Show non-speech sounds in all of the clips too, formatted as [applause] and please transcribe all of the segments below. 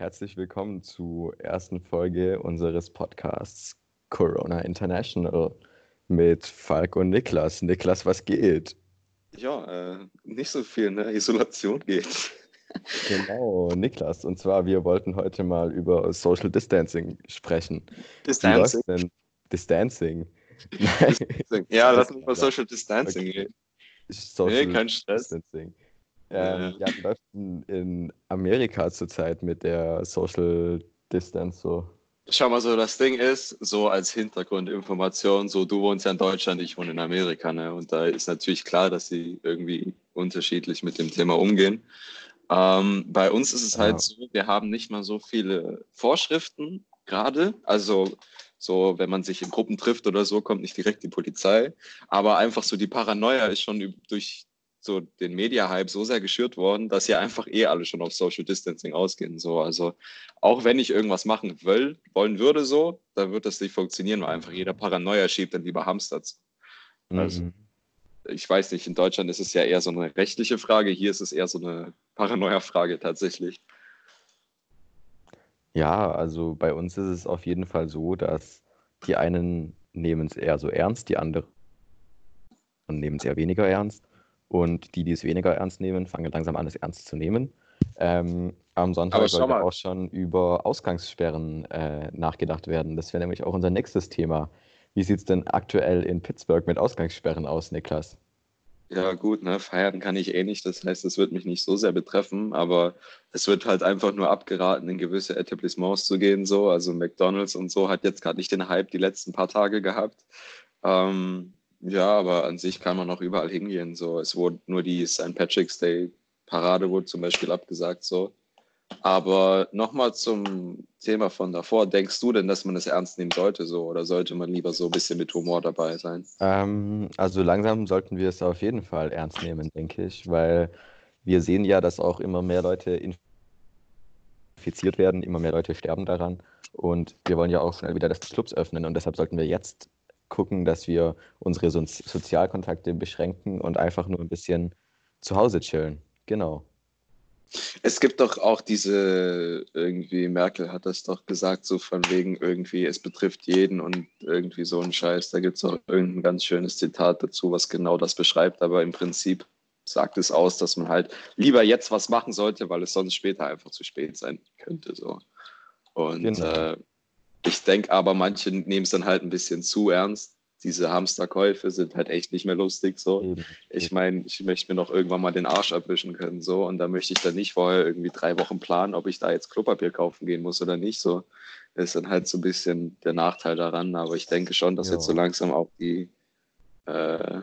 Herzlich willkommen zur ersten Folge unseres Podcasts Corona International mit Falk und Niklas. Niklas, was geht? Ja, äh, nicht so viel, ne? Isolation geht. Genau, Niklas. Und zwar, wir wollten heute mal über Social Distancing sprechen. Distancing. Wie denn? Distancing. Nein. Ja, lass uns über [laughs] Social Distancing Okay. reden. Social Nee, kein Stress. Distancing. Ja, Ähm, ja, wie läuft denn in Amerika zurzeit mit der Social Distance so? Schau mal, so das Ding ist, so als Hintergrundinformation, so du wohnst ja in Deutschland, ich wohne in Amerika, ne? Und da ist natürlich klar, dass sie irgendwie unterschiedlich mit dem Thema umgehen. Ähm, bei uns ist es Ja. halt so, wir haben nicht mal so viele Vorschriften gerade. Also so, wenn man sich in Gruppen trifft oder so, kommt nicht direkt die Polizei. Aber einfach so die Paranoia ist schon durch so den Media-Hype so sehr geschürt worden, dass ja einfach eh alle schon auf Social Distancing ausgehen. So, also auch wenn ich irgendwas machen will, wollen würde so, dann wird das nicht funktionieren, weil einfach jeder Paranoia schiebt dann lieber Hamster. Also- Mhm. Ich weiß nicht, in Deutschland ist es ja eher so eine rechtliche Frage, hier ist es eher so eine Paranoia-Frage tatsächlich. Ja, also bei uns ist es auf jeden Fall so, dass die einen nehmen es eher so ernst, die anderen nehmen es eher weniger ernst. Und die, die es weniger ernst nehmen, fangen langsam an, es ernst zu nehmen. Ähm, am Sonntag sollte mal. auch schon über Ausgangssperren äh, nachgedacht werden. Das wäre nämlich auch unser nächstes Thema. Wie sieht es denn aktuell in Pittsburgh mit Ausgangssperren aus, Niklas? Ja, gut, ne, feiern kann ich eh nicht, das heißt, es wird mich nicht so sehr betreffen, aber es wird halt einfach nur abgeraten, in gewisse Etablissements zu gehen, so. Also McDonalds und so hat jetzt gerade nicht den Hype die letzten paar Tage gehabt. Ähm, ja, aber an sich kann man auch überall hingehen, so. Es wurde nur die St. Patrick's Day Parade wurde zum Beispiel abgesagt, so. Aber nochmal zum Thema von davor. Denkst du denn, dass man das ernst nehmen sollte, so? Oder sollte man lieber so ein bisschen mit Humor dabei sein? Ähm, also langsam sollten wir es auf jeden Fall ernst nehmen, denke ich, weil wir sehen ja, dass auch immer mehr Leute infiziert werden, immer mehr Leute sterben daran und wir wollen ja auch schnell wieder das Clubs öffnen und deshalb sollten wir jetzt gucken, dass wir unsere so Sozialkontakte beschränken und einfach nur ein bisschen zu Hause chillen. Genau. Es gibt doch auch diese, irgendwie, Merkel hat das doch gesagt, so von wegen irgendwie, es betrifft jeden und irgendwie so ein Scheiß. Da gibt es auch irgendein ganz schönes Zitat dazu, was genau das beschreibt, aber im Prinzip sagt es aus, dass man halt lieber jetzt was machen sollte, weil es sonst später einfach zu spät sein könnte. So. Und Genau. äh, ich denke aber, manche nehmen es dann halt ein bisschen zu ernst. Diese Hamsterkäufe sind halt echt nicht mehr lustig so. Ich meine, ich möchte mir noch irgendwann mal den Arsch abwischen können, so. Und da möchte ich dann nicht vorher irgendwie drei Wochen planen, ob ich da jetzt Klopapier kaufen gehen muss oder nicht, so. Das ist dann halt so ein bisschen der Nachteil daran. Aber ich denke schon, dass Ja. jetzt so langsam auch die, äh,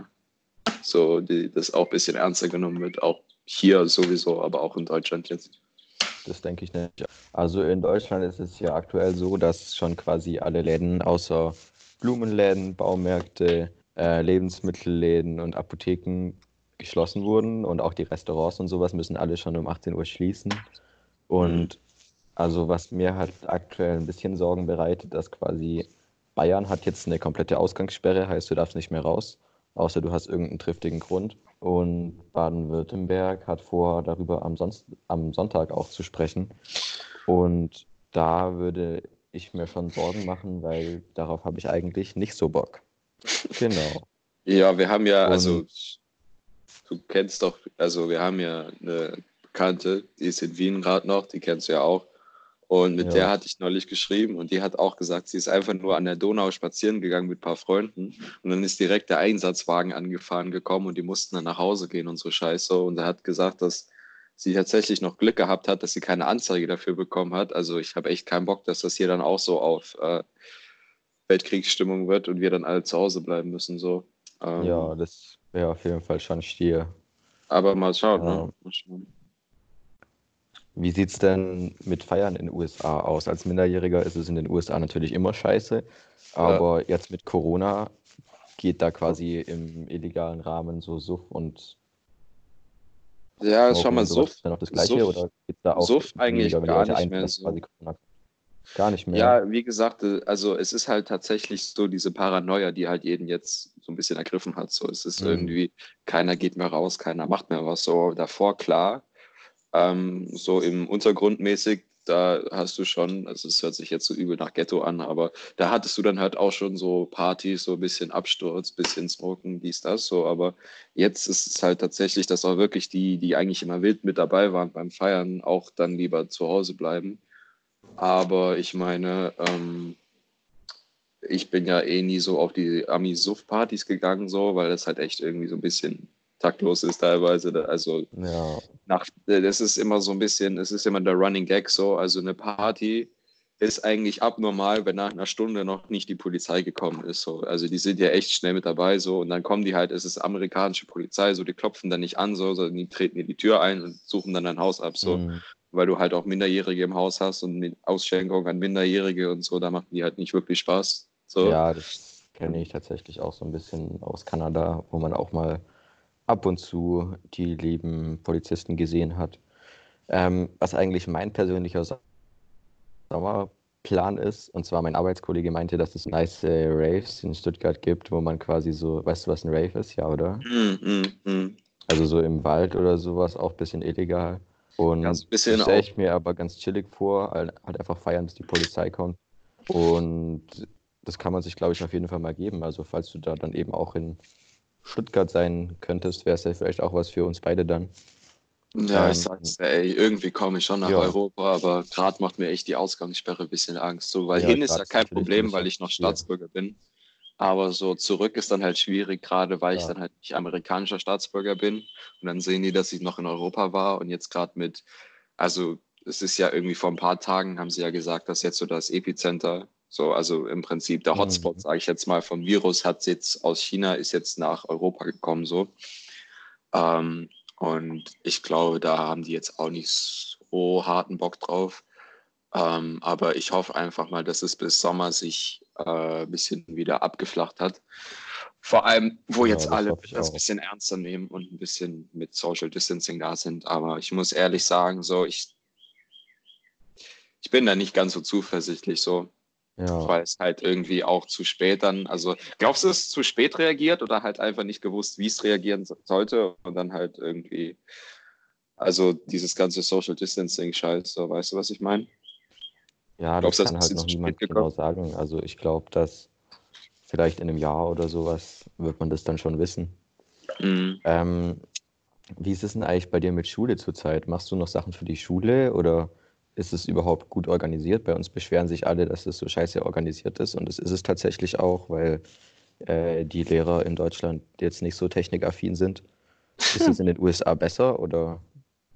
so, die, das auch ein bisschen ernster genommen wird. Auch hier sowieso, aber auch in Deutschland jetzt. Das denke ich nicht. Also in Deutschland ist es ja aktuell so, dass schon quasi alle Läden außer Blumenläden, Baumärkte, äh, Lebensmittelläden und Apotheken geschlossen wurden und auch die Restaurants und sowas müssen alle schon um 18 Uhr schließen. Und also was mir halt aktuell ein bisschen Sorgen bereitet, dass quasi Bayern hat jetzt eine komplette Ausgangssperre, heißt du darfst nicht mehr raus, außer du hast irgendeinen triftigen Grund. Und Baden-Württemberg hat vor, darüber am, Sonst am Sonntag auch zu sprechen. Und da würde ich mir schon Sorgen machen, weil darauf habe ich eigentlich nicht so Bock. Genau. Ja, wir haben ja, Und- also du kennst doch, also wir haben ja eine Bekannte, die ist in Wien gerade noch, die kennst du ja auch. Und mit Ja. der hatte ich neulich geschrieben und die hat auch gesagt, sie ist einfach nur an der Donau spazieren gegangen mit ein paar Freunden und dann ist direkt der Einsatzwagen angefahren gekommen und die mussten dann nach Hause gehen und so Scheiße. Und er hat gesagt, dass sie tatsächlich noch Glück gehabt hat, dass sie keine Anzeige dafür bekommen hat. Also ich habe echt keinen Bock, dass das hier dann auch so auf äh, Weltkriegsstimmung wird und wir dann alle zu Hause bleiben müssen. So. Ähm, Ja, das wäre auf jeden Fall schon Stier. Aber mal schauen, Ja. ne? Mal schauen. Wie sieht es denn mit Feiern in den USA aus? Als Minderjähriger ist es in den USA natürlich immer scheiße, aber jetzt mit Corona geht da quasi im illegalen Rahmen so Suff und Ja, schau mal. Suff, Ist noch das Gleiche Suff- oder geht da auch Suff eigentlich gar Leute nicht mehr so. Gar nicht mehr. Ja, wie gesagt, also es ist halt tatsächlich so diese Paranoia, die halt jeden jetzt so ein bisschen ergriffen hat. So, es ist Mhm. irgendwie, keiner geht mehr raus, keiner macht mehr was. So davor, klar. Ähm, so im Untergrund mäßig, da hast du schon, also es hört sich jetzt so übel nach Ghetto an, aber da hattest du dann halt auch schon so Partys, so ein bisschen Absturz, bisschen Smoken, dies, das, so. Aber jetzt ist es halt tatsächlich, dass auch wirklich die, die eigentlich immer wild mit dabei waren beim Feiern, auch dann lieber zu Hause bleiben. Aber ich meine, ähm, ich bin ja eh nie so auf die Ami-Suff-Partys gegangen, so, weil das halt echt irgendwie so ein bisschen taktlos ist teilweise. Also Ja, nach, das ist immer so ein bisschen, es ist immer der Running Gag so. Also eine Party ist eigentlich abnormal, wenn nach einer Stunde noch nicht die Polizei gekommen ist. So. Also die sind ja echt schnell mit dabei so und dann kommen die halt, es ist amerikanische Polizei, so die klopfen dann nicht an, so, sondern die treten dir die Tür ein und suchen dann dein Haus ab, so, mm, weil du halt auch Minderjährige im Haus hast und mit Ausschenkung an Minderjährige und so, da machen die halt nicht wirklich Spaß. So. ja, das kenne ich tatsächlich auch so ein bisschen aus Kanada, wo man auch mal ab und zu die lieben Polizisten gesehen hat. Ähm, was eigentlich mein persönlicher Sommerplan ist, und zwar mein Arbeitskollege meinte, dass es nice äh, Raves in Stuttgart gibt, wo man quasi so, weißt du, was ein Rave ist? Ja, oder? Mm, mm, mm. Also so im Wald oder sowas, auch ein bisschen illegal. Und das stelle ich mir aber ganz chillig vor, halt halt einfach feiern, bis die Polizei kommt. Und das kann man sich, glaube ich, auf jeden Fall mal geben. Also falls du da dann eben auch in Stuttgart sein könntest, wäre es ja vielleicht auch was für uns beide dann. Ja, ich Ähm, sag's dir, ey, irgendwie komme ich schon nach ja. Europa, aber gerade macht mir echt die Ausgangssperre ein bisschen Angst. So, weil Ja, hin ist ja kein Problem, weil ich noch. Staatsbürger bin. Aber so zurück ist dann halt schwierig, gerade weil ich Ja. dann halt nicht amerikanischer Staatsbürger bin. Und dann sehen die, dass ich noch in Europa war und jetzt gerade mit, also es ist ja irgendwie vor ein paar Tagen, haben sie ja gesagt, dass jetzt so das Epizenter, so, also im Prinzip der Hotspot, Mhm. sage ich jetzt mal, vom Virus hat jetzt aus China, ist jetzt nach Europa gekommen, so. Ähm, und ich glaube, da haben die jetzt auch nicht so harten Bock drauf. Ähm, aber ich hoffe einfach mal, dass es bis Sommer sich äh, ein bisschen wieder abgeflacht hat. Vor allem, wo Ja, jetzt das alle das ein bisschen ernster nehmen und ein bisschen mit Social Distancing da sind. Aber ich muss ehrlich sagen, so ich, ich bin da nicht ganz so zuversichtlich, so, Ja, weil es halt irgendwie auch zu spät dann, also glaubst du, es ist zu spät reagiert oder halt einfach nicht gewusst, wie es reagieren so- sollte und dann halt irgendwie, also dieses ganze Social Distancing Scheiß, so, weißt du, was ich meine? ja, Glaubst das kann das halt noch niemand genau sagen. Also ich glaube, dass vielleicht in einem Jahr oder sowas wird man das dann schon wissen. Mhm. Ähm, wie ist es denn eigentlich bei dir mit Schule zurzeit? Machst du noch Sachen für die Schule oder ist es überhaupt gut organisiert? Bei uns beschweren sich alle, dass es so scheiße organisiert ist und das ist es tatsächlich auch, weil äh, die Lehrer in Deutschland jetzt nicht so technikaffin sind. Ist es in den USA besser oder?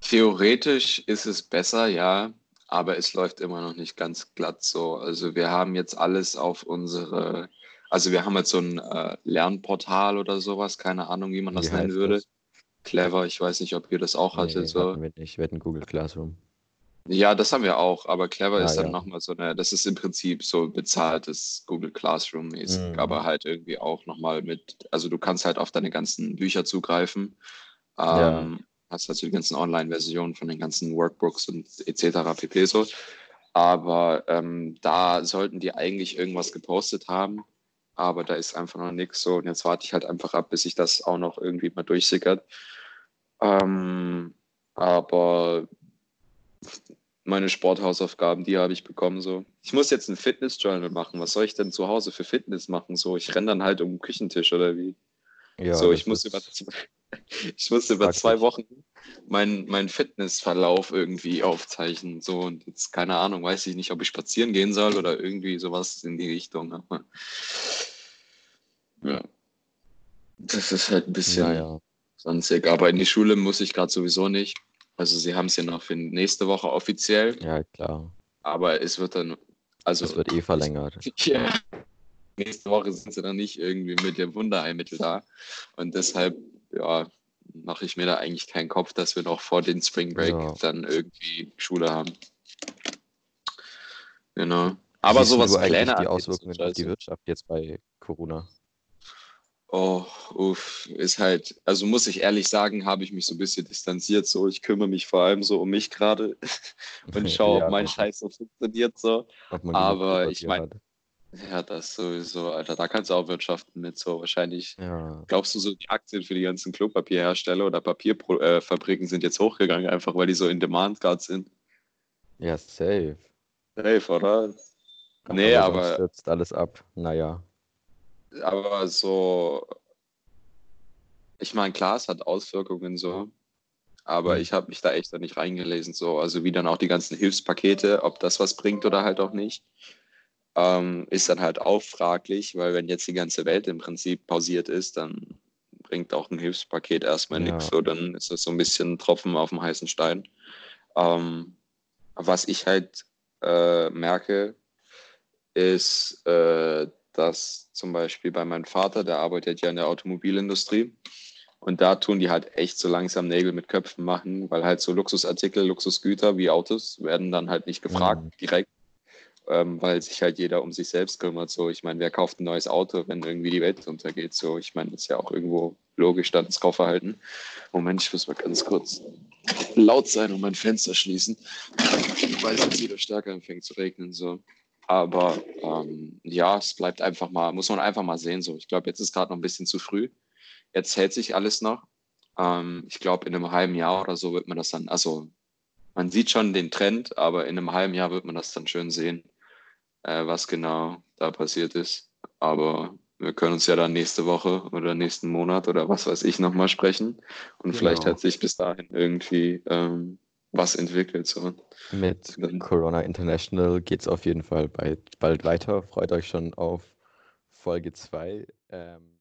Theoretisch ist es besser, ja, aber es läuft immer noch nicht ganz glatt so. Also wir haben jetzt alles auf unsere, also wir haben jetzt so ein äh, Lernportal oder sowas, keine Ahnung, wie man das Wie nennen würde. das? Clever, ich weiß nicht, ob ihr das auch hattet. Nee, So. hatten wir nicht. Wir hatten Google Classroom. Ja, das haben wir auch, aber Clever Ah, ist dann ja. nochmal so eine, das ist im Prinzip so bezahltes Google Classroom mäßig, Mhm. aber halt irgendwie auch nochmal mit, also du kannst halt auf deine ganzen Bücher zugreifen, Ja. ähm, hast also die ganzen Online-Versionen von den ganzen Workbooks und etc. pp. so. Aber ähm, da sollten die eigentlich irgendwas gepostet haben, aber da ist einfach noch nichts so und jetzt warte ich halt einfach ab, bis sich das auch noch irgendwie mal durchsickert. Ähm, aber meine Sporthausaufgaben, die habe ich bekommen so. Ich muss jetzt ein Fitness-Journal machen. Was soll ich denn zu Hause für Fitness machen? So, ich renne dann halt um den Küchentisch oder wie? Ja, so, ich muss über, [laughs] ich muss über zwei. Wochen meinen mein Fitnessverlauf irgendwie aufzeichnen. So, und jetzt, keine Ahnung, weiß ich nicht, ob ich spazieren gehen soll oder irgendwie sowas in die Richtung. Aber, ja. Das ist halt ein bisschen Naja, sonstig. Aber in die Schule muss ich gerade sowieso nicht. Also sie haben es ja noch für nächste Woche offiziell, ja, klar. aber es wird dann, also Das wird eh verlängert. [laughs] ja, nächste Woche sind sie dann nicht irgendwie mit dem Wunderheilmittel da. Und deshalb, ja, mache ich mir da eigentlich keinen Kopf, dass wir noch vor den Spring Break Ja. dann irgendwie Schule haben. Genau. Aber Siehst sowas du eigentlich die Auswirkungen auf die. Wirtschaft jetzt bei Corona? Oh, uff, ist halt, also muss ich ehrlich sagen, habe ich mich so ein bisschen distanziert. So, ich kümmere mich vor allem so um mich gerade [laughs] und [laughs] schaue, Ja, ob mein Scheiß so funktioniert. So. aber ich mein- hat. Ja, das sowieso, Alter. Da kannst du auch wirtschaften mit so wahrscheinlich. Ja. Glaubst du, so die Aktien für die ganzen Klopapierhersteller oder Papierfabriken sind jetzt hochgegangen, einfach weil die so in Demand gerade sind? Ja, safe. Safe, oder? Nee, sonst aber, stürzt alles ab. Naja. Aber so, ich meine, klar, es hat Auswirkungen so, aber Hm. ich habe mich da echt da nicht reingelesen, so. Also wie dann auch die ganzen Hilfspakete, ob das was bringt oder halt auch nicht. ähm, ist dann halt auch fraglich, weil wenn jetzt die ganze Welt im Prinzip pausiert ist, dann bringt auch ein Hilfspaket erstmal Ja. nichts. So, dann ist das so ein bisschen Tropfen auf dem heißen Stein. Ähm, was ich halt äh, merke, ist, äh, dass zum Beispiel bei meinem Vater, der arbeitet ja in der Automobilindustrie, und da tun die halt echt so langsam Nägel mit Köpfen machen, weil halt so Luxusartikel, Luxusgüter wie Autos werden dann halt nicht gefragt Mhm. direkt, ähm, weil sich halt jeder um sich selbst kümmert. So, ich meine, wer kauft ein neues Auto, wenn irgendwie die Welt untergeht? So, ich meine, das ist ja auch irgendwo logisch dann das Kaufverhalten. Moment, ich muss mal ganz kurz laut sein und mein Fenster schließen, weil es jetzt wieder stärker anfängt zu regnen. So. Aber ähm, ja, es bleibt einfach mal, muss man einfach mal sehen. So. Ich glaube, jetzt ist gerade noch ein bisschen zu früh. Jetzt hält sich alles noch. Ähm, ich glaube, in einem halben Jahr oder so wird man das dann, also man sieht schon den Trend, aber in einem halben Jahr wird man das dann schön sehen, äh, was genau da passiert ist. Aber wir können uns ja dann nächste Woche oder nächsten Monat oder was weiß ich nochmal sprechen. Und vielleicht Genau. hat sich bis dahin irgendwie ähm, was entwickelt. So. Mit Dann- Corona International geht es auf jeden Fall bald, bald weiter. Freut euch schon auf Folge 2. Ähm,